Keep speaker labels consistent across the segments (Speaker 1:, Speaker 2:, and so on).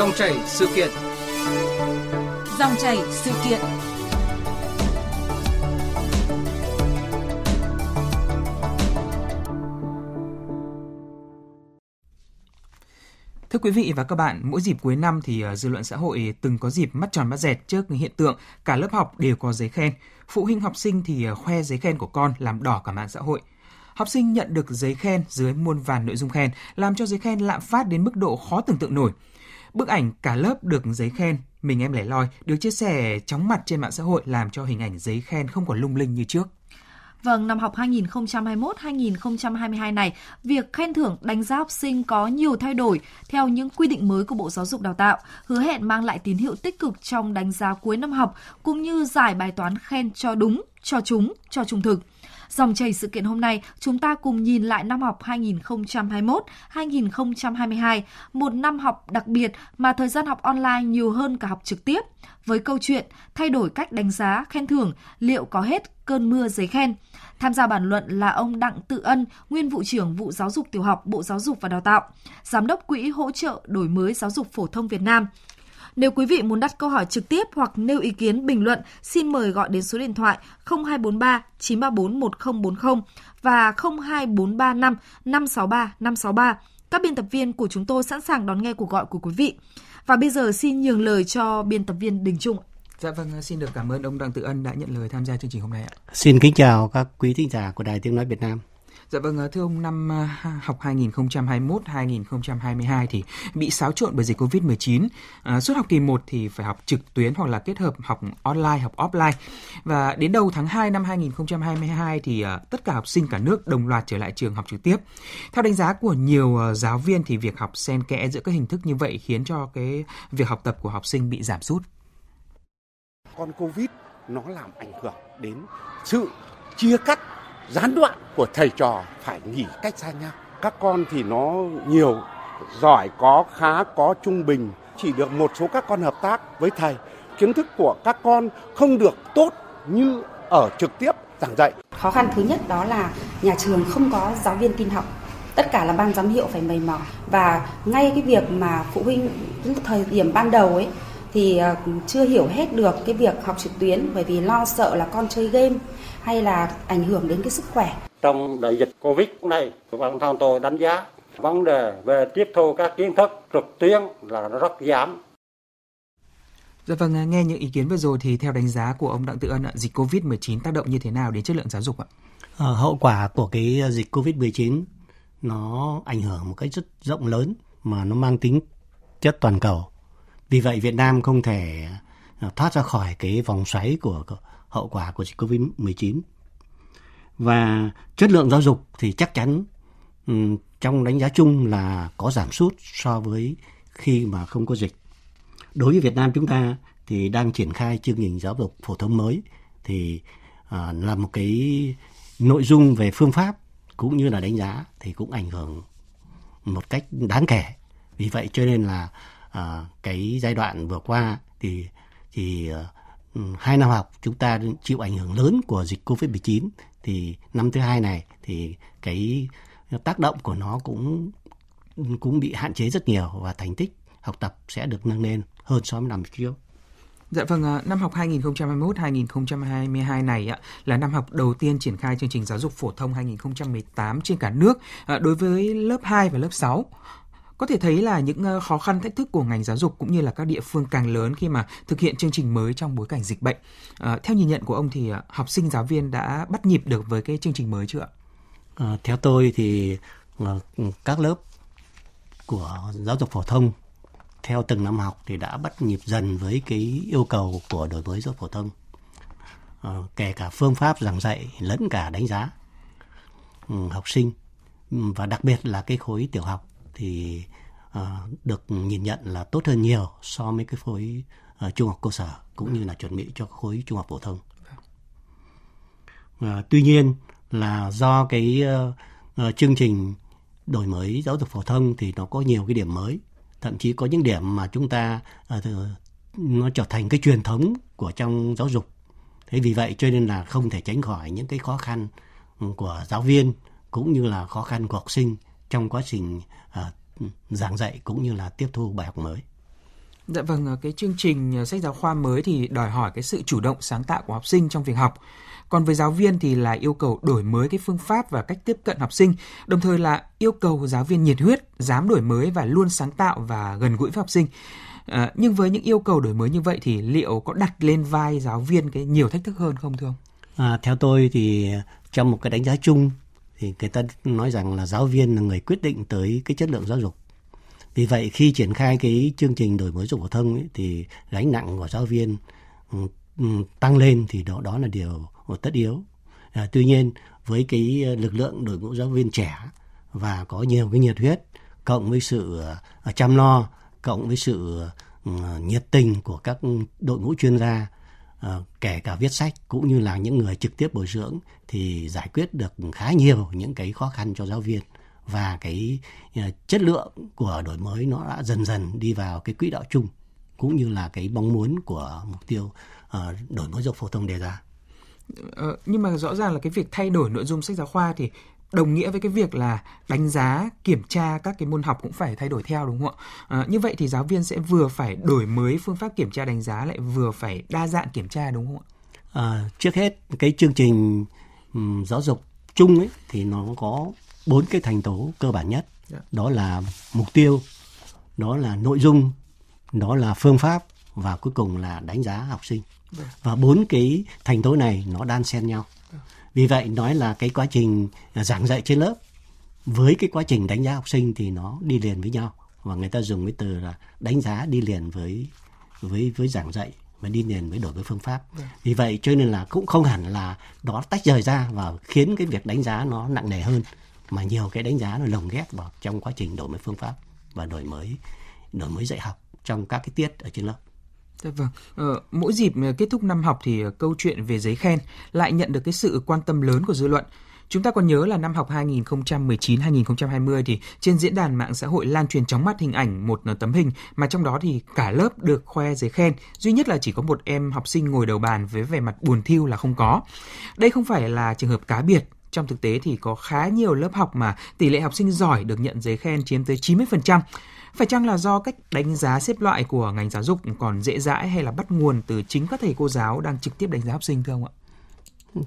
Speaker 1: Dòng chảy sự kiện.
Speaker 2: Dòng chảy sự kiện.
Speaker 3: Thưa quý vị và các bạn, mỗi dịp cuối năm thì ờ, dư luận xã hội từng có dịp mắt tròn mắt dẹt trước hiện tượng cả lớp học đều có giấy khen. Phụ huynh học sinh thì ờ, khoe giấy khen của con làm đỏ cả mạng xã hội. Học sinh nhận được giấy khen dưới muôn vàn nội dung khen, làm cho giấy khen lạm phát đến mức độ khó tưởng tượng nổi. Bức ảnh cả lớp được giấy khen, mình em lẻ loi được chia sẻ chóng mặt trên mạng xã hội làm cho hình ảnh giấy khen không còn lung linh như trước.
Speaker 2: Vâng, năm học 2021-2022 này, việc khen thưởng đánh giá học sinh có nhiều thay đổi theo những quy định mới của Bộ Giáo dục Đào tạo, hứa hẹn mang lại tín hiệu tích cực trong đánh giá cuối năm học cũng như giải bài toán khen cho đúng, cho chúng, cho trung thực. Dòng chảy sự kiện hôm nay, chúng ta cùng nhìn lại năm học 2021-2022, một năm học đặc biệt mà thời gian học online nhiều hơn cả học trực tiếp. Với câu chuyện thay đổi cách đánh giá, khen thưởng, liệu có hết cơn mưa giấy khen? Tham gia bàn luận là ông Đặng Tự Ân, nguyên vụ trưởng vụ giáo dục tiểu học Bộ Giáo dục và Đào tạo, giám đốc quỹ hỗ trợ đổi mới giáo dục phổ thông Việt Nam. Nếu quý vị muốn đặt câu hỏi trực tiếp hoặc nêu ý kiến bình luận, xin mời gọi đến số điện thoại 0243 934 1040 và 02435 563 563. Các biên tập viên của chúng tôi sẵn sàng đón nghe cuộc gọi của quý vị. Và bây giờ xin nhường lời cho biên tập viên Đình Trung.
Speaker 3: Dạ vâng, xin được cảm ơn ông Đặng Tự Ân đã nhận lời tham gia chương trình hôm nay ạ.
Speaker 4: Xin kính chào các quý thính giả của Đài Tiếng Nói Việt Nam.
Speaker 3: Dạ vâng, thưa ông, năm à, học 2021-2022 thì bị xáo trộn bởi dịch Covid-19. À, suốt học kỳ 1 thì phải học trực tuyến hoặc là kết hợp học online, học offline. Và đến đầu tháng 2 năm 2022 thì à, tất cả học sinh cả nước đồng loạt trở lại trường học trực tiếp. Theo đánh giá của nhiều à, giáo viên thì việc học xen kẽ giữa các hình thức như vậy khiến cho cái việc học tập của học sinh bị giảm sút.
Speaker 5: Con Covid nó làm ảnh hưởng đến sự chia cắt gián đoạn của thầy trò phải nghỉ cách xa nhau. Các con thì nó nhiều, giỏi có, khá có, trung bình. Chỉ được một số các con hợp tác với thầy. Kiến thức của các con không được tốt như ở trực tiếp giảng dạy.
Speaker 6: Khó khăn thứ nhất đó là nhà trường không có giáo viên tin học tất cả là ban giám hiệu phải mầy mò và ngay cái việc mà phụ huynh thời điểm ban đầu ấy thì ờ, chưa hiểu hết được cái việc học trực tuyến bởi vì lo sợ là con chơi game hay là ảnh hưởng đến cái sức khỏe.
Speaker 7: Trong đại dịch Covid này, bản thân tôi đánh giá vấn đề về tiếp thu các kiến thức trực tuyến là rất giảm.
Speaker 3: Dạ vâng, nghe những ý kiến vừa rồi thì theo đánh giá của ông Đặng Tự Ân, dịch Covid-19 tác động như thế nào đến chất lượng giáo dục ạ?
Speaker 4: À, hậu quả của cái dịch Covid-19 nó ảnh hưởng một cách rất rộng lớn mà nó mang tính chất toàn cầu. Vì vậy Việt Nam không thể à, thoát ra khỏi cái vòng xoáy của hậu quả của dịch Covid-19. Và chất lượng giáo dục thì chắc chắn ừ, trong đánh giá chung là có giảm sút so với khi mà không có dịch. Đối với Việt Nam chúng ta thì đang triển khai chương trình giáo dục phổ thông mới thì à, là một cái nội dung về phương pháp cũng như là đánh giá thì cũng ảnh hưởng một cách đáng kể. Vì vậy cho nên là À, cái giai đoạn vừa qua thì thì uh, hai năm học chúng ta chịu ảnh hưởng lớn của dịch Covid-19 thì năm thứ hai này thì cái tác động của nó cũng cũng bị hạn chế rất nhiều và thành tích học tập sẽ được nâng lên hơn so với năm trước.
Speaker 3: Dạ vâng, ờ, năm học 2021-2022 này là năm học đầu tiên triển khai chương trình giáo dục phổ thông 2018 trên cả nước ờ, đối với lớp 2 và lớp 6. Có thể thấy là những ờ, khó khăn thách thức của ngành giáo dục cũng như là các địa phương càng lớn khi mà thực hiện chương trình mới trong bối cảnh dịch bệnh. À, theo nhìn nhận của ông thì ờ, học sinh giáo viên đã bắt nhịp được với cái chương trình mới chưa ạ?
Speaker 4: À, theo tôi thì các lớp của giáo dục phổ thông theo từng năm học thì đã bắt nhịp dần với cái yêu cầu của đổi mới giáo dục phổ thông à, kể cả phương pháp giảng dạy lẫn cả đánh giá ừ, học sinh và đặc biệt là cái khối tiểu học thì uh, được nhìn nhận là tốt hơn nhiều so với cái khối uh, trung học cơ sở cũng như là chuẩn bị cho khối trung học phổ thông. Uh, tuy nhiên là do cái uh, uh, chương trình đổi mới giáo dục phổ thông thì nó có nhiều cái điểm mới, thậm chí có những điểm mà chúng ta uh, nó trở thành cái truyền thống của trong giáo dục. Thế vì vậy cho nên là không thể tránh khỏi những cái khó khăn của giáo viên cũng như là khó khăn của học sinh trong quá trình uh, giảng dạy cũng như là tiếp thu bài học mới.
Speaker 3: Dạ vâng, cái chương trình sách giáo khoa mới thì đòi hỏi cái sự chủ động sáng tạo của học sinh trong việc học. Còn với giáo viên thì là yêu cầu đổi mới cái phương pháp và cách tiếp cận học sinh, đồng thời là yêu cầu giáo viên nhiệt huyết, dám đổi mới và luôn sáng tạo và gần gũi với học sinh. À, nhưng với những yêu cầu đổi mới như vậy thì liệu có đặt lên vai giáo viên cái nhiều thách thức hơn không thưa ông?
Speaker 4: À, theo tôi thì trong một cái đánh giá chung thì người ta nói rằng là giáo viên là người quyết định tới cái chất lượng giáo dục. Vì vậy khi triển khai cái chương trình đổi mới giáo dục phổ thông ấy, thì gánh nặng của giáo viên ừ, ừ, tăng lên thì đó đó là điều tất yếu. À, tuy nhiên với cái ờ, lực lượng đội ngũ giáo viên trẻ và có nhiều cái nhiệt huyết cộng với sự ờ, chăm lo cộng với sự ừ, nhiệt tình của các đội ngũ chuyên gia Ờ, kể cả viết sách cũng như là những người trực tiếp bồi dưỡng thì giải quyết được khá nhiều những cái khó khăn cho giáo viên và cái ờ, chất lượng của đổi mới nó đã dần dần đi vào cái quỹ đạo chung cũng như là cái mong muốn của mục tiêu ờ, đổi mới giáo phổ thông đề ra.
Speaker 3: Ờ, nhưng mà rõ ràng là cái việc thay đổi nội dung sách giáo khoa thì đồng nghĩa với cái việc là đánh giá kiểm tra các cái môn học cũng phải thay đổi theo đúng không ạ à, như vậy thì giáo viên sẽ vừa phải đổi mới phương pháp kiểm tra đánh giá lại vừa phải đa dạng kiểm tra đúng không ạ
Speaker 4: à, trước hết cái chương trình um, giáo dục chung ấy thì nó có bốn cái thành tố cơ bản nhất. Dạ. đó là mục tiêu đó là nội dung đó là phương pháp và cuối cùng là đánh giá học sinh. Dạ. và bốn cái thành tố này nó đan xen nhau vì vậy nói là cái quá trình giảng dạy trên lớp với cái quá trình đánh giá học sinh thì nó đi liền với nhau và người ta dùng cái từ là đánh giá đi liền với với với giảng dạy và đi liền với đổi với phương pháp. Dạ. Vì vậy cho nên là cũng không hẳn là đó tách rời ra và khiến cái việc đánh giá nó nặng nề hơn mà nhiều cái đánh giá nó lồng ghép vào trong quá trình đổi mới phương pháp và đổi mới đổi mới dạy học trong các cái tiết ở trên lớp.
Speaker 3: Dạ vâng. Ờ, mỗi dịp ờ, kết thúc năm học thì ờ, câu chuyện về giấy khen lại nhận được cái sự quan tâm lớn của dư luận. Chúng ta còn nhớ là năm học 2019-2020 thì trên diễn đàn mạng xã hội lan truyền chóng mắt hình ảnh một ờ, tấm hình mà trong đó thì cả lớp được khoe giấy khen, duy nhất là chỉ có một em học sinh ngồi đầu bàn với vẻ mặt buồn thiêu là không có. Đây không phải là trường hợp cá biệt trong thực tế thì có khá nhiều lớp học mà tỷ lệ học sinh giỏi được nhận giấy khen chiếm tới 90%. Phải chăng là do cách đánh giá xếp loại của ngành giáo dục còn dễ dãi hay là bắt nguồn từ chính các thầy cô giáo đang trực tiếp đánh giá học sinh thưa ông ạ?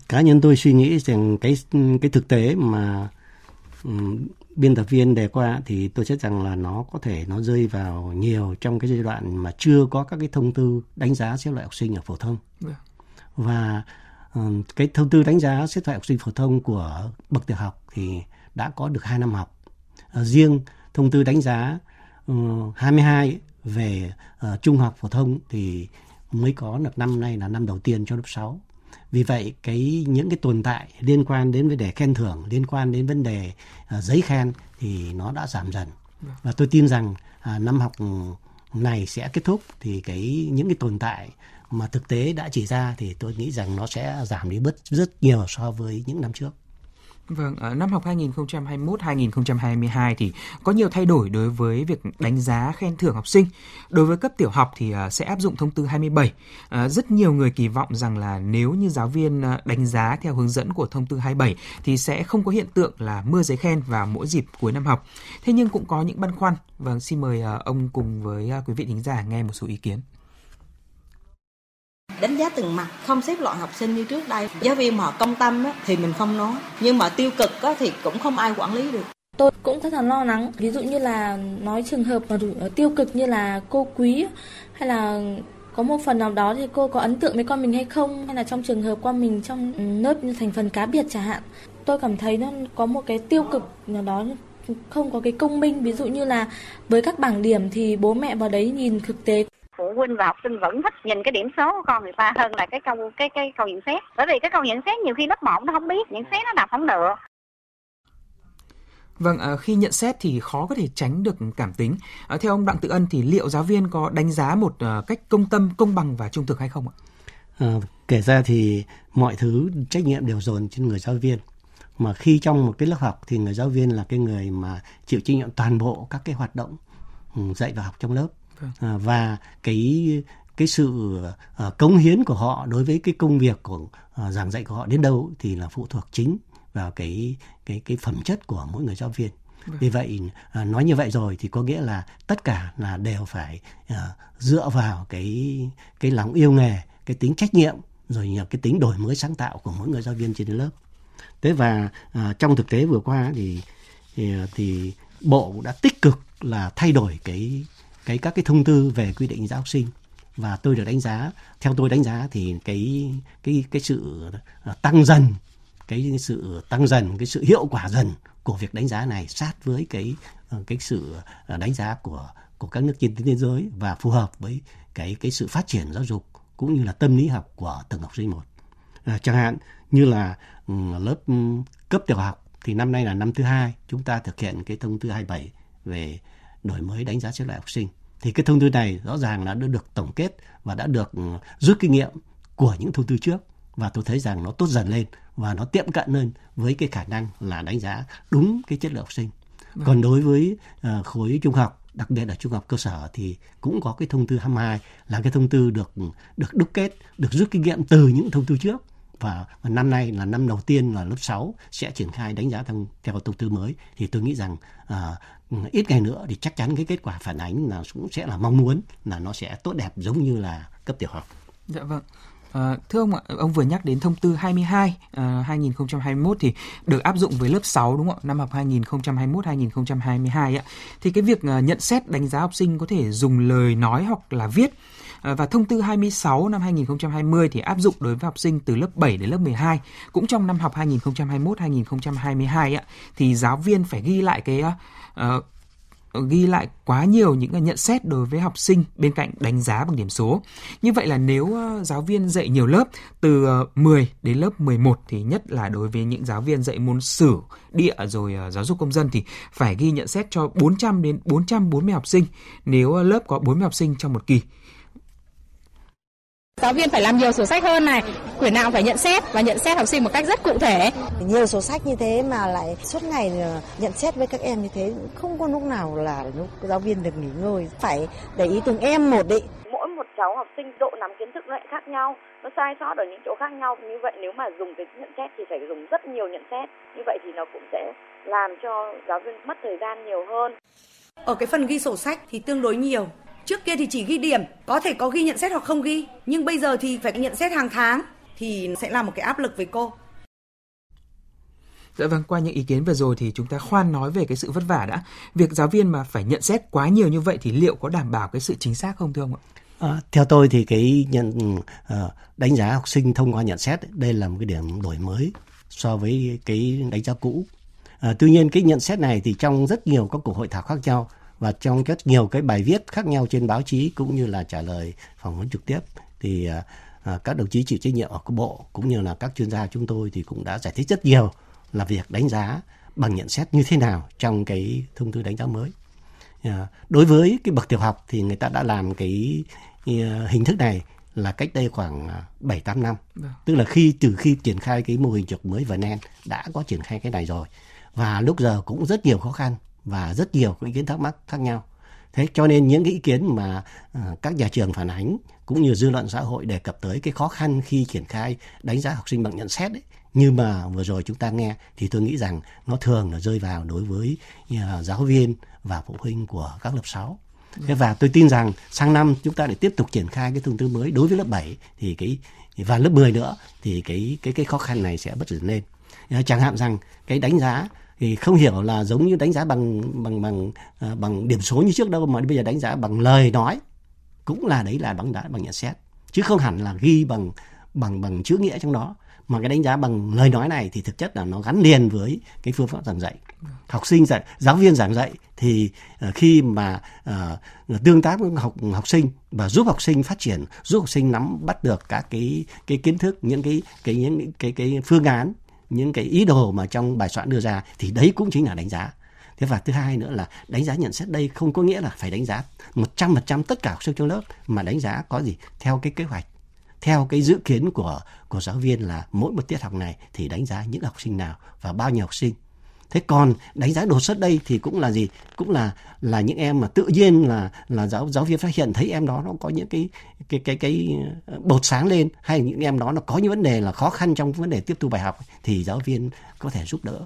Speaker 4: Cá nhân tôi suy nghĩ rằng cái cái thực tế mà um, biên tập viên đề qua thì tôi chắc rằng là nó có thể nó rơi vào nhiều trong cái giai đoạn mà chưa có các cái thông tư đánh giá xếp loại học sinh ở phổ thông. Yeah. Vâng. Và um, cái thông tư đánh giá xếp loại học sinh phổ thông của bậc tiểu học thì đã có được 2 năm học. À, riêng thông tư đánh giá 22 về uh, trung học phổ thông thì mới có được năm nay là năm đầu tiên cho lớp 6. Vì vậy cái những cái tồn tại liên quan đến vấn đề khen thưởng, liên quan đến vấn đề uh, giấy khen thì nó đã giảm dần. Và tôi tin rằng uh, năm học này sẽ kết thúc thì cái những cái tồn tại mà thực tế đã chỉ ra thì tôi nghĩ rằng nó sẽ giảm đi bớt rất nhiều so với những năm trước.
Speaker 3: Vâng, ở năm học 2021-2022 thì có nhiều thay đổi đối với việc đánh giá khen thưởng học sinh. Đối với cấp tiểu học thì ờ, sẽ áp dụng thông tư 27. Ờ, rất nhiều người kỳ vọng rằng là nếu như giáo viên đánh giá theo hướng dẫn của thông tư 27 thì sẽ không có hiện tượng là mưa giấy khen vào mỗi dịp cuối năm học. Thế nhưng cũng có những băn khoăn. Vâng, xin mời ông cùng với quý vị thính giả nghe một số ý kiến
Speaker 1: đánh giá từng mặt không xếp loại học sinh như trước đây. Giáo viên mà công tâm á, thì mình không nói. Nhưng mà tiêu cực á, thì cũng không ai quản lý được.
Speaker 8: Tôi cũng rất là lo lắng. Ví dụ như là nói trường hợp mà ờ, tiêu cực như là cô quý hay là có một phần nào đó thì cô có ấn tượng với con mình hay không? Hay là trong trường hợp con mình trong ừ, lớp như thành phần cá biệt chẳng hạn tôi cảm thấy nó có một cái tiêu cực nào đó không có cái công minh. Ví dụ như là với các bảng điểm thì bố mẹ vào đấy nhìn thực tế
Speaker 9: phụ huynh và học sinh vẫn thích nhìn cái điểm số của con người ta hơn là cái câu cái cái câu nhận xét bởi vì cái câu nhận xét nhiều khi lớp 1 nó không biết nhận xét nó đọc không được
Speaker 3: Vâng, à, khi nhận xét thì khó có thể tránh được cảm tính. À, theo ông Đặng Tự Ân thì liệu giáo viên có đánh giá một à, cách công tâm, công bằng và trung thực hay không ạ?
Speaker 4: À, kể ra thì mọi thứ trách nhiệm đều dồn trên người giáo viên. Mà khi trong một cái lớp học thì người giáo viên là cái người mà chịu trách nhiệm toàn bộ các cái hoạt động ừ, dạy và học trong lớp à, và cái cái sự uh, cống hiến của họ đối với cái công việc của uh, giảng dạy của họ đến đâu thì là phụ thuộc chính vào cái cái cái phẩm chất của mỗi người giáo viên. Vì vậy à, nói như vậy rồi thì có nghĩa là tất cả là đều phải à, dựa vào cái cái lòng yêu nghề cái tính trách nhiệm rồi nhờ cái tính đổi mới sáng tạo của mỗi người giáo viên trên lớp. Thế và à, trong thực tế vừa qua thì thì, thì bộ đã tích cực là thay đổi cái cái các cái thông tư về quy định giáo sinh. Và tôi được đánh giá theo tôi đánh giá thì cái cái cái sự ờ, tăng dần cái sự tăng dần cái sự hiệu quả dần của việc đánh giá này sát với cái ờ, cái sự ờ, đánh giá của của các nước trên thế giới và phù hợp với cái cái sự phát triển giáo dục cũng như là tâm lý học của từng học sinh một. À, chẳng hạn như là ừ, lớp ừ, cấp tiểu học thì năm nay là năm thứ hai chúng ta thực hiện cái thông tư 27 về đổi mới đánh giá xếp loại học sinh thì cái thông tư này rõ ràng là đã được tổng kết và đã được ừ, rút kinh nghiệm của những thông tư trước và tôi thấy rằng nó tốt dần lên và nó tiệm cận hơn với cái khả năng là đánh giá đúng cái chất lượng học sinh. Vâng. Còn đối với uh, khối trung học, đặc biệt là trung học cơ sở thì cũng có cái thông tư 22 là cái thông tư được được đúc kết, được rút kinh nghiệm từ những thông tư trước và, và năm nay là năm đầu tiên là lớp 6 sẽ triển khai đánh giá theo, theo thông tư mới thì tôi nghĩ rằng uh, ít ngày nữa thì chắc chắn cái kết quả phản ánh là cũng sẽ là mong muốn là nó sẽ tốt đẹp giống như là cấp tiểu học.
Speaker 3: Dạ vâng. À, thưa ông ạ, ông vừa nhắc đến thông tư 22 à, 2021 thì được áp dụng với lớp 6 đúng không ạ? Năm học 2021-2022 ạ. Thì cái việc à, nhận xét đánh giá học sinh có thể dùng lời nói hoặc là viết. À, và thông tư 26 năm 2020 thì áp dụng đối với học sinh từ lớp 7 đến lớp 12. Cũng trong năm học 2021-2022 ạ thì giáo viên phải ghi lại cái uh, ghi lại quá nhiều những nhận xét đối với học sinh bên cạnh đánh giá bằng điểm số. Như vậy là nếu ờ, giáo viên dạy nhiều lớp từ 10 đến lớp 11 thì nhất là đối với những giáo viên dạy môn sử, địa rồi giáo dục công dân thì phải ghi nhận xét cho 400 đến 440 học sinh nếu lớp có 40 học sinh trong một kỳ.
Speaker 10: Giáo viên phải làm nhiều sổ sách hơn này, quyển nào phải nhận xét và nhận xét học sinh một cách rất cụ thể.
Speaker 11: Nhiều sổ sách như thế mà lại suốt ngày ờ, nhận xét với các em như thế, không có lúc nào là lúc giáo viên được nghỉ ngơi, phải để ý từng em một.
Speaker 12: Mỗi một cháu học sinh độ nắm kiến thức nó lại khác nhau, nó sai sót ở những chỗ khác nhau. Như vậy nếu mà dùng cái nhận xét thì phải dùng rất nhiều nhận xét. Như vậy thì nó cũng sẽ làm cho giáo viên mất thời gian nhiều hơn.
Speaker 13: Ở cái phần ghi sổ sách thì tương đối nhiều, Trước kia thì chỉ ghi điểm, có thể có ghi nhận xét hoặc không ghi, nhưng bây giờ thì phải nhận xét hàng tháng thì sẽ là một cái áp lực với cô.
Speaker 3: Dạ vâng, qua những ý kiến vừa rồi thì chúng ta khoan nói về cái sự vất vả đã. Việc giáo viên mà phải nhận xét quá nhiều như vậy thì liệu có đảm bảo cái sự chính xác không thưa ông ạ?
Speaker 4: À, theo tôi thì cái nhận uh, đánh giá học sinh thông qua nhận xét đây là một cái điểm đổi mới so với cái đánh giá cũ. À, tuy nhiên cái nhận xét này thì trong rất nhiều các cuộc hội thảo khác nhau và trong rất nhiều cái bài viết khác nhau trên báo chí cũng như là trả lời phỏng vấn trực tiếp thì à, à, các đồng chí chịu trách nhiệm ở các bộ cũng như là các chuyên gia chúng tôi thì cũng đã giải thích rất nhiều là việc đánh giá bằng nhận xét như thế nào trong cái thông tư đánh giá mới. À, đối với cái bậc tiểu học thì người ta đã làm cái à, hình thức này là cách đây khoảng 7 8 năm. Vâng. Tức là khi từ khi triển khai cái mô hình trục mới VNN đã có triển khai cái này rồi. Và lúc giờ cũng rất nhiều khó khăn và rất nhiều ý kiến thắc mắc khác nhau thế cho nên những cái ý kiến mà uh, các nhà trường phản ánh cũng như dư luận xã hội đề cập tới cái khó khăn khi triển khai đánh giá học sinh bằng nhận xét ấy, như mà vừa rồi chúng ta nghe thì tôi nghĩ rằng nó thường là rơi vào đối với uh, giáo viên và phụ huynh của các lớp 6. Thế và tôi tin rằng sang năm chúng ta để tiếp tục triển khai cái thông tư mới đối với lớp 7 thì cái và lớp 10 nữa thì cái cái cái khó khăn này sẽ bất dần lên. Ờ, chẳng hạn rằng cái đánh giá thì không hiểu là giống như đánh giá bằng bằng bằng ờ, bằng điểm số như trước đâu mà bây giờ đánh giá bằng lời nói. Cũng là đấy là bằng đá bằng nhận xét. Chứ không hẳn là ghi bằng bằng bằng chữ nghĩa trong đó. Mà cái đánh giá bằng lời nói này thì thực chất là nó gắn liền với cái phương pháp giảng dạy. Học sinh dạy giáo viên giảng dạy thì ờ, khi mà uh, tương tác với học học sinh và giúp học sinh phát triển giúp học sinh nắm bắt được các cái cái kiến thức những cái cái những cái cái phương án những cái ý đồ mà trong bài soạn đưa ra thì đấy cũng chính là đánh giá. Thế và thứ hai nữa là đánh giá nhận xét đây không có nghĩa là phải đánh giá một trăm phần trăm tất cả học sinh trong lớp, mà đánh giá có gì? Theo cái kế hoạch, theo cái dự kiến của của giáo viên là mỗi một tiết học này thì đánh giá những học sinh nào và bao nhiêu học sinh thế còn đánh giá đột xuất đây thì cũng là gì? Cũng là là những em mà tự nhiên là là giáo giáo viên phát hiện thấy em đó nó có những cái cái cái cái ờ, bột sáng lên hay những em đó nó có những vấn đề là khó khăn trong vấn đề tiếp thu bài học thì giáo viên có thể giúp đỡ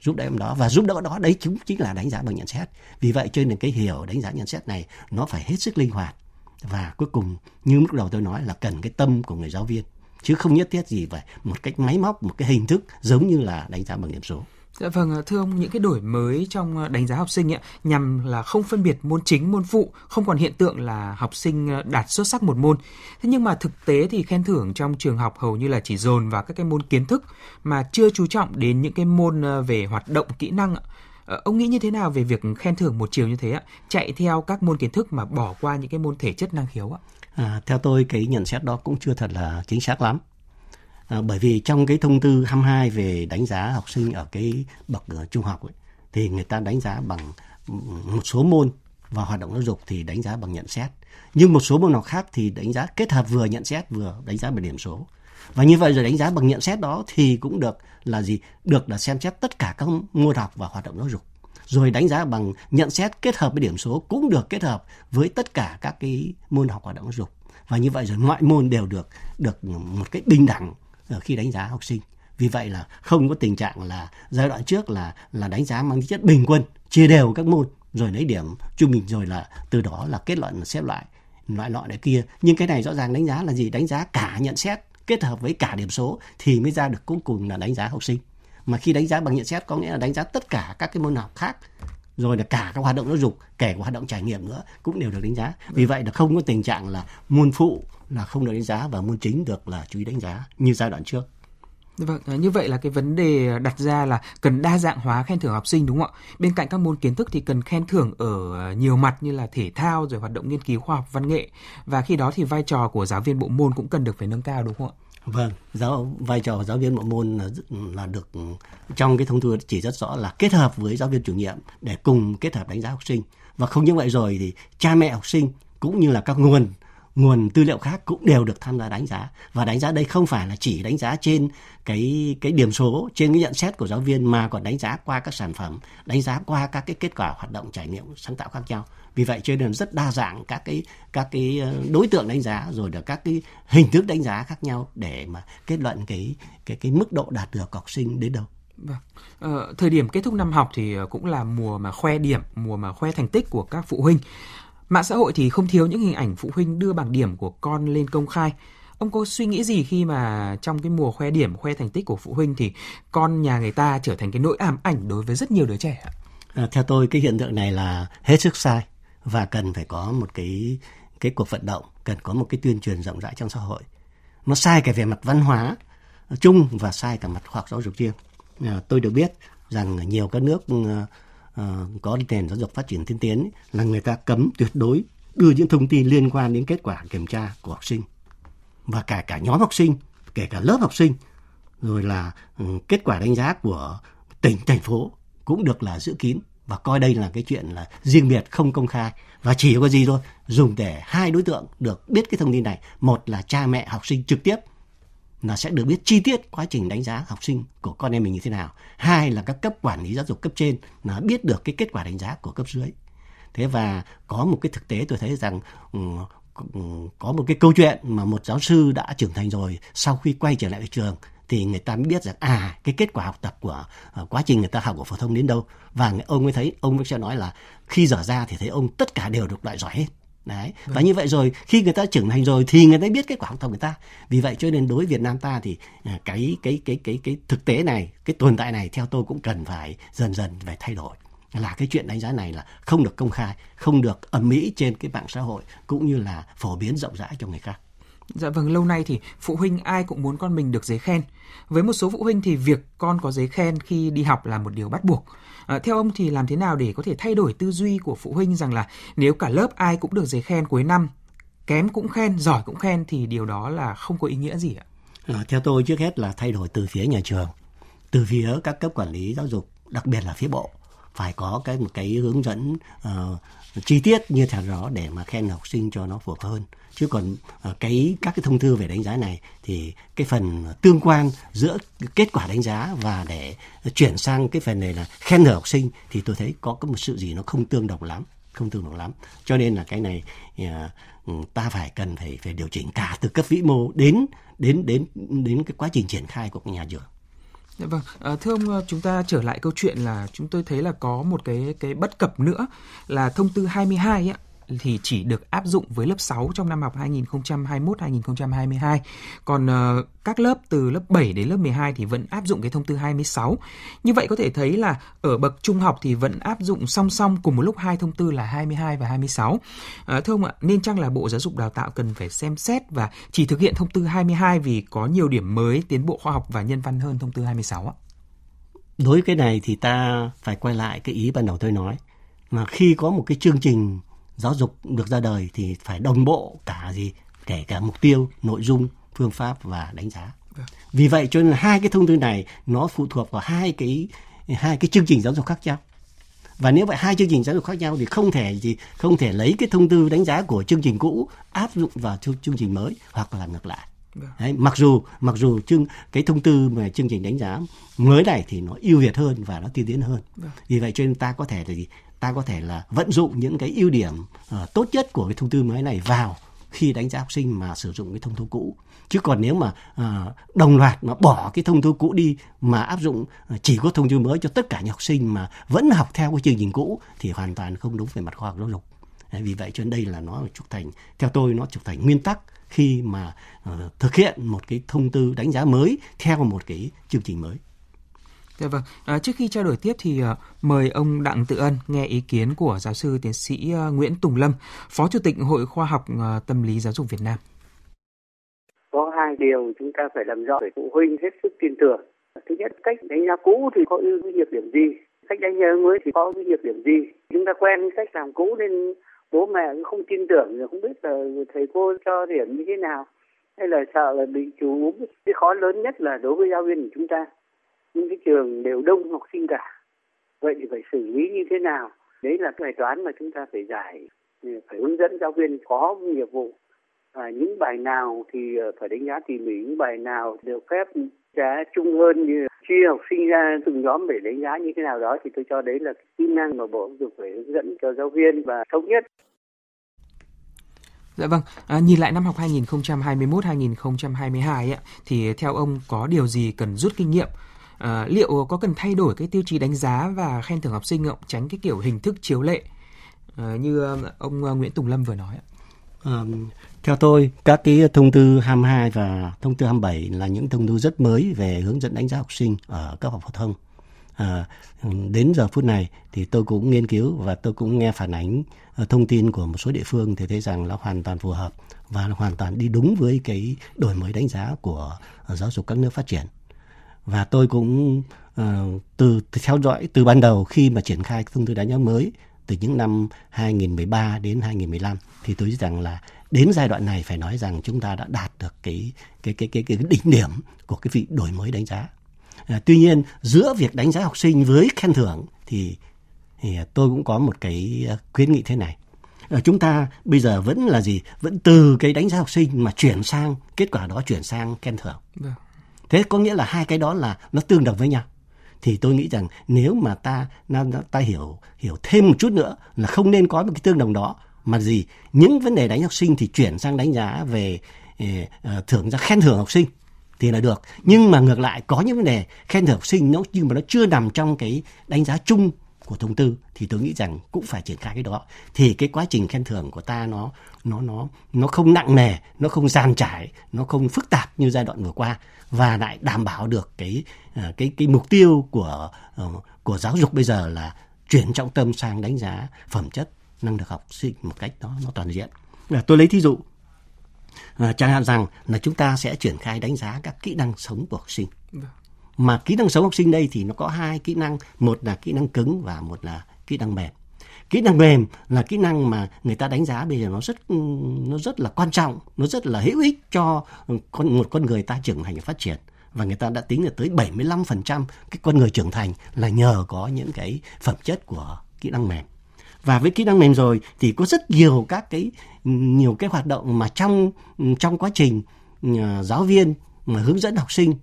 Speaker 4: giúp đỡ em đó. Và giúp đỡ đó, đấy chúng chính là đánh giá bằng nhận xét. Vì vậy cho nên cái hiểu đánh giá nhận xét này nó phải hết sức linh hoạt. Và cuối cùng, như lúc đầu tôi nói là cần cái tâm của người giáo viên, chứ không nhất thiết gì phải một cách máy móc, một cái hình thức giống như là đánh giá bằng điểm số.
Speaker 3: Dạ vâng, ờ, thưa ông, những cái đổi mới trong ờ, đánh giá học sinh ấy, nhằm là không phân biệt môn chính, môn phụ, không còn hiện tượng là học sinh ờ, đạt xuất sắc một môn. Thế nhưng mà thực tế thì khen thưởng trong trường học hầu như là chỉ dồn vào các cái môn kiến thức mà chưa chú trọng đến những cái môn về hoạt động kỹ năng. Ông nghĩ như thế nào về việc khen thưởng một chiều như thế ạ? Chạy theo các môn kiến thức mà bỏ qua những cái môn thể chất năng khiếu ạ?
Speaker 4: À, theo tôi cái nhận xét đó cũng chưa thật là chính xác lắm. À, bởi vì trong cái thông tư 22 về đánh giá học sinh ở cái bậc ờ, trung học ấy, thì người ta đánh giá bằng ừ, một số môn và hoạt động giáo dục thì đánh giá bằng nhận xét. Nhưng một số môn học khác thì đánh giá kết hợp vừa nhận xét vừa đánh giá bằng điểm số. Và như vậy rồi đánh giá bằng nhận xét đó thì cũng được là gì? Được là xem xét tất cả các môn học và hoạt động giáo dục. Rồi đánh giá bằng nhận xét kết hợp với điểm số cũng được kết hợp với tất cả các cái môn học hoạt động giáo dục. Và như vậy rồi mọi môn đều được được một cái bình đẳng Ờ, khi đánh giá học sinh. Vì vậy là không có tình trạng là giai đoạn trước là là đánh giá mang tính chất bình quân, chia đều các môn, rồi lấy điểm trung bình, rồi là từ đó là kết luận, xếp loại loại loại này kia. Nhưng cái này rõ ràng đánh giá là gì? Đánh giá cả nhận xét, kết hợp với cả điểm số thì mới ra được cuối cùng là đánh giá học sinh. Mà khi đánh giá bằng nhận xét có nghĩa là đánh giá tất cả các cái môn học khác rồi là cả các hoạt động giáo dục kể cả hoạt động trải nghiệm nữa cũng đều được đánh giá vì vậy là không có tình trạng là môn phụ là không được đánh giá và môn chính được là chú ý đánh giá như giai đoạn trước.
Speaker 3: Vâng, như vậy là cái vấn đề đặt ra là cần đa dạng hóa khen thưởng học sinh đúng không ạ? Bên cạnh các môn kiến thức thì cần khen thưởng ở nhiều mặt như là thể thao rồi hoạt động nghiên cứu khoa học văn nghệ và khi đó thì vai trò của giáo viên bộ môn cũng cần được phải nâng cao đúng không ạ?
Speaker 4: Vâng, giáo vai trò giáo viên bộ môn là, là được trong cái thông tư chỉ rất rõ là kết hợp với giáo viên chủ nhiệm để cùng kết hợp đánh giá học sinh. Và không như vậy rồi thì cha mẹ học sinh cũng như là các nguồn nguồn tư liệu khác cũng đều được tham gia đánh giá. Và đánh giá đây không phải là chỉ đánh giá trên cái cái điểm số trên cái nhận xét của giáo viên mà còn đánh giá qua các sản phẩm đánh giá qua các cái kết quả hoạt động trải nghiệm sáng tạo khác nhau vì vậy cho nên rất đa dạng các cái các cái ờ, đối tượng đánh giá rồi là các cái hình thức đánh giá khác nhau để mà kết luận cái cái cái mức độ đạt được học sinh đến đâu
Speaker 3: Vâng. Ờ, thời điểm kết thúc năm học thì ờ, cũng là mùa mà khoe điểm, mùa mà khoe thành tích của các phụ huynh. Mạng xã hội thì không thiếu những hình ảnh phụ huynh đưa bảng điểm của con lên công khai. Ông có suy nghĩ gì khi mà trong cái mùa khoe điểm, khoe thành tích của phụ huynh thì con nhà người ta trở thành cái nỗi ám ảnh đối với rất nhiều đứa trẻ ạ?
Speaker 4: À, theo tôi cái hiện tượng này là hết sức sai và cần phải có một cái cái cuộc vận động, cần có một cái tuyên truyền rộng rãi trong xã hội. Nó sai cả về mặt văn hóa chung và sai cả mặt khoa học giáo dục riêng. À, tôi được biết rằng nhiều các nước uh, có nền giáo dục phát triển tiên tiến là người ta cấm tuyệt đối đưa những thông tin liên quan đến kết quả kiểm tra của học sinh và cả cả nhóm học sinh kể cả lớp học sinh rồi là um, kết quả đánh giá của tỉnh thành phố cũng được là giữ kín và coi đây là cái chuyện là riêng biệt, không công khai và chỉ có gì thôi, dùng để hai đối tượng được biết cái thông tin này một là cha mẹ học sinh trực tiếp là sẽ được biết chi tiết quá trình đánh giá học sinh của con em mình như thế nào. Hai là các cấp quản lý giáo dục cấp trên là biết được cái kết quả đánh giá của cấp dưới. Thế và có một cái thực tế tôi thấy rằng ừ, ừ, có một cái câu chuyện mà một giáo sư đã trưởng thành rồi, sau khi quay trở lại trường thì người ta mới biết rằng à cái kết quả học tập của uh, quá trình người ta học của phổ thông đến đâu. Và ông mới thấy ông mới sẽ nói là khi dở ra thì thấy ông tất cả đều được loại giỏi hết. Đấy. Vâng. và như vậy rồi khi người ta trưởng thành rồi thì người ta biết kết quả học tập người ta. Vì vậy cho nên đối với Việt Nam ta thì à, cái cái cái cái cái thực tế này cái tồn tại này theo tôi cũng cần phải dần dần phải thay đổi. Là cái chuyện đánh giá này là không được công khai không được ầm ĩ trên cái mạng xã hội cũng như là phổ biến rộng rãi cho người khác
Speaker 3: Dạ vâng, lâu nay thì phụ huynh ai cũng muốn con mình được giấy khen. Với một số phụ huynh thì việc con có giấy khen khi đi học là một điều bắt buộc. À, theo ông thì làm thế nào để có thể thay đổi tư duy của phụ huynh rằng là nếu cả lớp ai cũng được giấy khen cuối năm, kém cũng khen, giỏi cũng khen thì điều đó là không có ý nghĩa gì ạ?
Speaker 4: À, theo tôi trước hết là thay đổi từ phía nhà trường, từ phía các cấp quản lý giáo dục, đặc biệt là phía bộ phải có cái một cái hướng dẫn uh, chi tiết như thế đó để mà khen học sinh cho nó phù hợp hơn. Chứ còn ờ, cái, các cái thông thư về đánh giá này thì cái phần tương quan giữa kết quả đánh giá và để chuyển sang cái phần này là khen ngợi học sinh thì tôi thấy có có một sự gì nó không tương đồng lắm, không tương đồng lắm. Cho nên là cái này ờ, ừ, ta phải cần phải phải điều chỉnh cả từ cấp vĩ mô đến đến đến đến cái quá trình triển khai của nhà trường.
Speaker 3: Dạ vâng, à, thưa ông ờ, chúng ta trở lại câu chuyện là chúng tôi thấy là có một cái cái bất cập nữa là thông tư 22 ấy, thì chỉ được áp dụng với lớp 6 trong năm học 2021-2022. Còn uh, các lớp từ lớp 7 đến lớp 12 thì vẫn áp dụng cái thông tư 26. Như vậy có thể thấy là ở bậc trung học thì vẫn áp dụng song song cùng một lúc hai thông tư là 22 và 26. Uh, ờ, thưa ông ạ, nên chăng là Bộ Giáo dục Đào tạo cần phải xem xét và chỉ thực hiện thông tư 22 vì có nhiều điểm mới tiến bộ khoa học và nhân văn hơn thông tư 26 ạ?
Speaker 4: Đối với cái này thì ta phải quay lại cái ý ban đầu tôi nói mà khi có một cái chương trình giáo dục được ra đời thì phải đồng bộ cả gì kể cả mục tiêu nội dung phương pháp và đánh giá vâng. vì vậy cho nên là hai cái thông tư này nó phụ thuộc vào hai cái hai cái chương trình giáo dục khác nhau và nếu vậy hai chương trình giáo dục khác nhau thì không thể gì không thể lấy cái thông tư đánh giá của chương trình cũ áp dụng vào chương, chương trình mới hoặc là ngược lại vâng. Đấy, mặc dù mặc dù chương cái thông tư mà chương trình đánh giá mới này thì nó ưu việt hơn và nó tiên tiến hơn vâng. vì vậy cho nên ta có thể là gì ta có thể là vận dụng những cái ưu điểm uh, tốt nhất của cái thông tư mới này vào khi đánh giá học sinh mà sử dụng cái thông tư cũ. Chứ còn nếu mà uh, đồng loạt mà bỏ cái thông tư cũ đi mà áp dụng ờ, chỉ có thông tư mới cho tất cả những học sinh mà vẫn học theo cái chương trình cũ thì hoàn toàn không đúng về mặt khoa học giáo dục. Vì vậy cho nên đây là nó trục thành theo tôi nó trục thành nguyên tắc khi mà uh, thực hiện một cái thông tư đánh giá mới theo một cái chương trình mới.
Speaker 3: Dạ vâng, à, trước khi trao đổi tiếp thì uh, mời ông Đặng Tự Ân nghe ý kiến của giáo sư tiến sĩ uh, Nguyễn Tùng Lâm, Phó Chủ tịch Hội Khoa học uh, Tâm lý Giáo dục Việt Nam.
Speaker 14: Có hai điều chúng ta phải làm rõ để phụ huynh hết sức tin tưởng. Thứ nhất, cách đánh giá cũ thì có ưu nhược điểm gì? Cách đánh giá mới thì có ưu nhược điểm gì? Chúng ta quen cách làm cũ nên bố mẹ cũng không tin tưởng, không biết là thầy cô cho điểm như thế nào hay là sợ là bị chủ úm. Cái khó lớn nhất là đối với giáo viên của chúng ta những cái trường đều đông học sinh cả. Vậy thì phải xử lý như thế nào? Đấy là cái bài toán mà chúng ta phải giải ừ, phải hướng dẫn giáo viên có nghiệp vụ. À, những bài nào thì ờ, phải đánh giá tỉ mỉ những bài nào được phép giá chung hơn như chia học sinh ra từng nhóm để đánh giá như thế nào đó thì tôi cho đấy là kỹ năng mà bộ giáo dục phải hướng dẫn cho giáo viên và thống nhất.
Speaker 3: Dạ vâng, à, nhìn lại năm học 2021-2022 ấy, thì theo ông có điều gì cần rút kinh nghiệm à, liệu có cần thay đổi cái tiêu chí đánh giá và khen thưởng học sinh không? Tránh cái kiểu hình thức chiếu lệ. À, như ông ờ, Nguyễn Tùng Lâm vừa nói
Speaker 4: À, theo tôi, các cái thông tư 22 và thông tư 27 là những thông tư rất mới về hướng dẫn đánh giá học sinh ở cấp học phổ thông. À, đến giờ phút này thì tôi cũng nghiên cứu và tôi cũng nghe phản ánh thông tin của một số địa phương thì thấy rằng là hoàn toàn phù hợp và hoàn toàn đi đúng với cái đổi mới đánh giá của giáo dục các nước phát triển và tôi cũng uh, từ, từ theo dõi từ ban đầu khi mà triển khai thông tư đánh giá mới từ những năm 2013 đến 2015 thì tôi nghĩ rằng là đến giai đoạn này phải nói rằng chúng ta đã đạt được cái cái cái cái, cái đỉnh điểm của cái vị đổi mới đánh giá. À, tuy nhiên giữa việc đánh giá học sinh với khen thưởng thì thì tôi cũng có một cái ờ, khuyến nghị thế này. À, chúng ta bây giờ vẫn là gì? Vẫn từ cái đánh giá học sinh mà chuyển sang kết quả đó chuyển sang khen thưởng. Được. Thế có nghĩa là hai cái đó là nó tương đồng với nhau. Thì tôi nghĩ rằng nếu mà ta ta hiểu hiểu thêm một chút nữa là không nên có một cái tương đồng đó mà gì những vấn đề đánh học sinh thì chuyển sang đánh giá về eh, thưởng ra khen thưởng học sinh thì là được. Nhưng mà ngược lại có những vấn đề khen thưởng học sinh nó nhưng mà nó chưa nằm trong cái đánh giá chung của thông tư thì tôi nghĩ rằng cũng phải triển khai cái đó thì cái quá trình khen thưởng của ta nó nó nó nó không nặng nề, nó không gian trải, nó không phức tạp như giai đoạn vừa qua và lại đảm bảo được cái ờ, cái cái mục tiêu của ờ, của giáo dục bây giờ là chuyển trọng tâm sang đánh giá phẩm chất, năng lực học sinh một cách đó nó toàn diện. Ờ, tôi lấy thí dụ chẳng hạn rằng là chúng ta sẽ triển khai đánh giá các kỹ năng sống của học sinh. Vâng. Mà kỹ năng sống học sinh đây thì nó có hai kỹ năng, một là kỹ năng cứng và một là kỹ năng mềm. Kỹ năng mềm là kỹ năng mà người ta đánh giá bây giờ nó rất nó rất là quan trọng nó rất là hữu ích cho con một con người ta trưởng thành và phát triển. Và người ta đã tính được tới 75% cái con người trưởng thành là nhờ có những cái phẩm chất của kỹ năng mềm. Và với kỹ năng mềm rồi thì có rất nhiều các cái nhiều cái hoạt động mà trong trong quá trình à, giáo viên mà hướng dẫn học sinh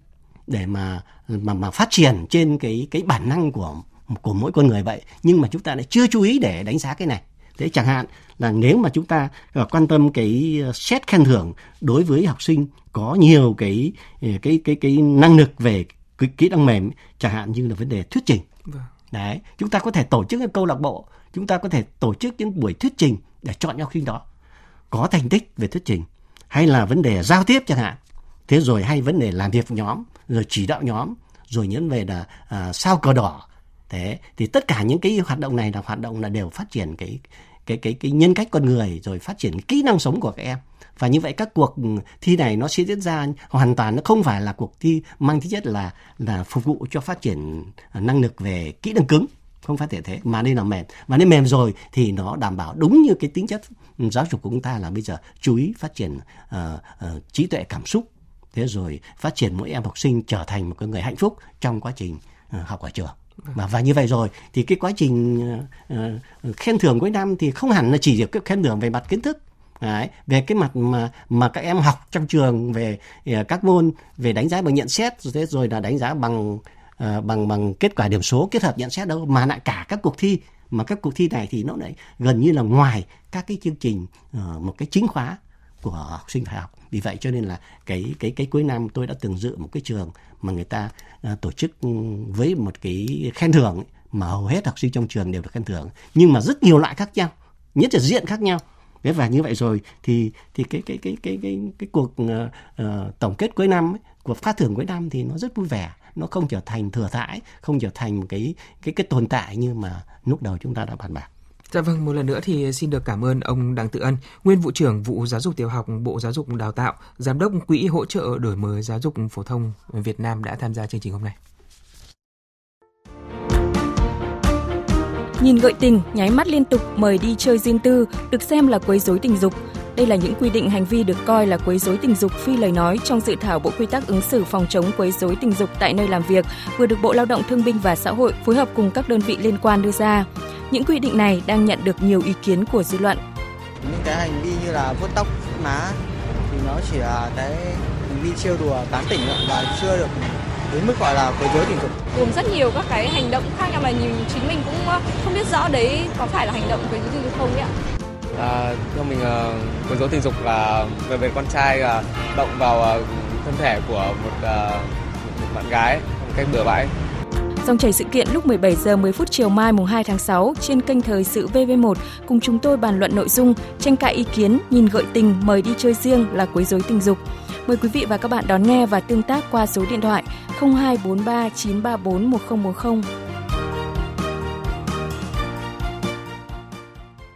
Speaker 4: để mà mà mà phát triển trên cái cái bản năng của của mỗi con người vậy. Nhưng mà chúng ta lại chưa chú ý để đánh giá cái này. Thế chẳng hạn là nếu mà chúng ta ờ, quan tâm cái ờ, xét khen thưởng đối với học sinh có nhiều cái ờ, cái cái cái năng lực về kỹ, kỹ năng mềm chẳng hạn như là vấn đề thuyết trình.
Speaker 3: Vâng.
Speaker 4: đấy chúng ta có thể tổ chức những câu lạc bộ chúng ta có thể tổ chức những buổi thuyết trình để chọn học sinh đó. Có thành tích về thuyết trình hay là vấn đề giao tiếp chẳng hạn. Thế rồi hay vấn đề làm việc nhóm rồi chỉ đạo nhóm rồi những về là à, sao cờ đỏ. Thế thì tất cả những cái hoạt động này là hoạt động là đều phát triển cái cái cái cái nhân cách con người rồi phát triển kỹ năng sống của các em. Và như vậy các cuộc thi này nó sẽ diễn ra hoàn toàn nó không phải là cuộc thi mang tính chất là là phục vụ cho phát triển năng lực về kỹ năng cứng. Không phát triển thế mà nên là mềm. Mà nên mềm rồi thì nó đảm bảo đúng như cái tính chất giáo dục của chúng ta là bây giờ chú ý phát triển uh, uh, trí tuệ cảm xúc thế rồi phát triển mỗi em học sinh trở thành một cái người hạnh phúc trong quá trình uh, học ở trường. Và và như vậy rồi thì cái quá trình uh, khen thưởng cuối năm thì không hẳn là chỉ được cái khen thưởng về mặt kiến thức Đấy, về cái mặt mà mà các em học trong trường về uh, các môn về đánh giá bằng nhận xét rồi thế rồi là đánh giá bằng uh, bằng bằng kết quả điểm số kết hợp nhận xét đâu mà lại cả các cuộc thi. Mà các cuộc thi này thì nó lại gần như là ngoài các cái chương trình uh, một cái chính khóa của học sinh phải học. Vì vậy cho nên là cái cái cái cuối năm tôi đã từng dự một cái trường mà người ta uh, tổ chức ừ, với một cái khen thưởng ấy, mà hầu hết học sinh trong trường đều được khen thưởng. Nhưng mà rất nhiều loại khác nhau nhất là diện khác nhau. Thế và như vậy rồi thì thì cái cái cái cái cái cái cuộc uh, uh, tổng kết cuối năm ấy, cuộc phát thưởng cuối năm thì nó rất vui vẻ nó không trở thành thừa thãi không trở thành một cái cái cái tồn tại như mà lúc đầu chúng ta đã bàn bạc.
Speaker 3: Dạ vâng, một lần nữa thì xin được cảm ơn ông Đặng Tự Ân, nguyên vụ trưởng vụ giáo dục tiểu học Bộ Giáo dục Đào tạo, giám đốc quỹ hỗ trợ đổi mới giáo dục phổ thông Việt Nam đã tham gia chương trình hôm nay.
Speaker 15: Nhìn gợi tình, nháy mắt liên tục mời đi chơi riêng tư được xem là quấy rối tình dục. Đây là những quy định hành vi được coi là quấy rối tình dục phi lời nói trong dự thảo Bộ quy tắc ứng xử phòng chống quấy rối tình dục tại nơi làm việc vừa được Bộ Lao động Thương binh và Xã hội phối hợp cùng các đơn vị liên quan đưa ra. Những quy định này đang nhận được nhiều ý kiến của dư luận.
Speaker 16: Những cái hành vi như là vuốt tóc, vuốt má thì nó chỉ là cái hành vi trêu đùa tán tỉnh và chưa được đến mức gọi là quấy rối tình dục.
Speaker 17: Gồm rất nhiều các cái hành động khác nhau mà nhìn chính mình cũng không biết rõ đấy có phải là hành động quấy rối tình dục không ấy ạ.
Speaker 18: À, theo mình uh, quấy rối tình dục là về về con trai là động vào uh, thân thể của một, uh, một bạn gái một cách bừa bãi.
Speaker 15: Dòng chảy sự kiện lúc 17 giờ 10 phút chiều mai mùng 2 tháng 6 trên kênh thời sự VV1 cùng chúng tôi bàn luận nội dung, tranh cãi ý kiến, nhìn gợi tình mời đi chơi riêng là quấy rối tình dục. Mời quý vị và các bạn đón nghe và tương tác qua số điện thoại 0243 934 1040